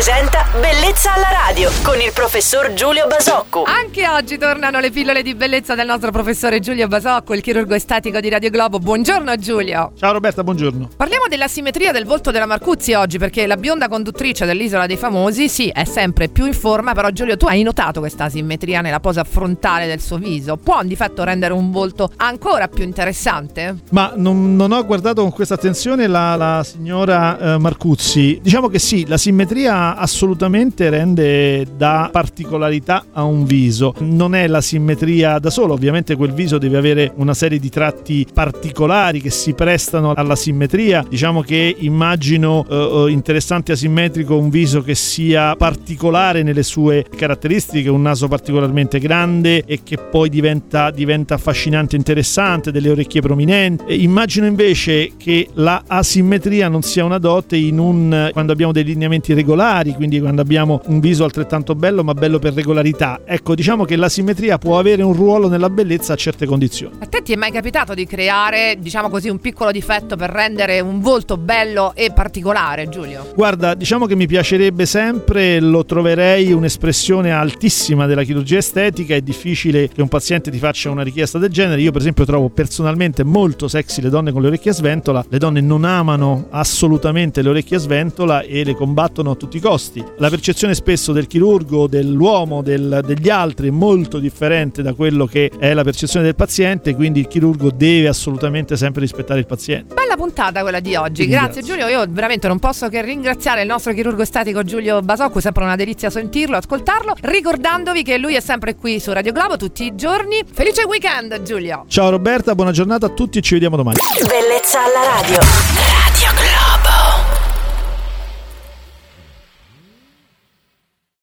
presenta Bellezza alla radio con il professor Giulio Basocco. Anche oggi tornano le pillole di bellezza del nostro professore Giulio Basocco, il chirurgo estetico di Radio Globo. Buongiorno Giulio. Ciao Roberta, buongiorno. Parliamo della simmetria del volto della Marcuzzi oggi perché la bionda conduttrice dell'Isola dei Famosi, sì, è sempre più in forma, però Giulio tu hai notato questa simmetria nella posa frontale del suo viso. Può in difetto rendere un volto ancora più interessante? Ma non, non ho guardato con questa attenzione la, la signora eh, Marcuzzi. Diciamo che sì, la simmetria assolutamente rende da particolarità a un viso. Non è la simmetria da solo, ovviamente quel viso deve avere una serie di tratti particolari che si prestano alla simmetria. Diciamo che immagino eh, interessante asimmetrico un viso che sia particolare nelle sue caratteristiche, un naso particolarmente grande e che poi diventa, diventa affascinante e interessante, delle orecchie prominenti. E immagino invece che la asimmetria non sia una dote in un quando abbiamo dei lineamenti regolari, quindi quando abbiamo un viso altrettanto bello ma bello per regolarità. Ecco, diciamo che la simmetria può avere un ruolo nella bellezza a certe condizioni. A te ti è mai capitato di creare, diciamo così, un piccolo difetto per rendere un volto bello e particolare, Giulio? Guarda, diciamo che mi piacerebbe sempre, lo troverei un'espressione altissima della chirurgia estetica, è difficile che un paziente ti faccia una richiesta del genere. Io per esempio trovo personalmente molto sexy le donne con le orecchie a sventola, le donne non amano assolutamente le orecchie a sventola e le combattono a tutti i costi. La percezione spesso del chirurgo, dell'uomo, del, degli altri è molto differente da quello che è la percezione del paziente, quindi il chirurgo deve assolutamente sempre rispettare il paziente. Bella puntata quella di oggi, grazie Giulio. Io veramente non posso che ringraziare il nostro chirurgo estetico Giulio Basocco, è sempre una delizia sentirlo, ascoltarlo, ricordandovi che lui è sempre qui su Radio Globo tutti i giorni. Felice weekend Giulio! Ciao Roberta, buona giornata a tutti e ci vediamo domani. Bellezza alla radio.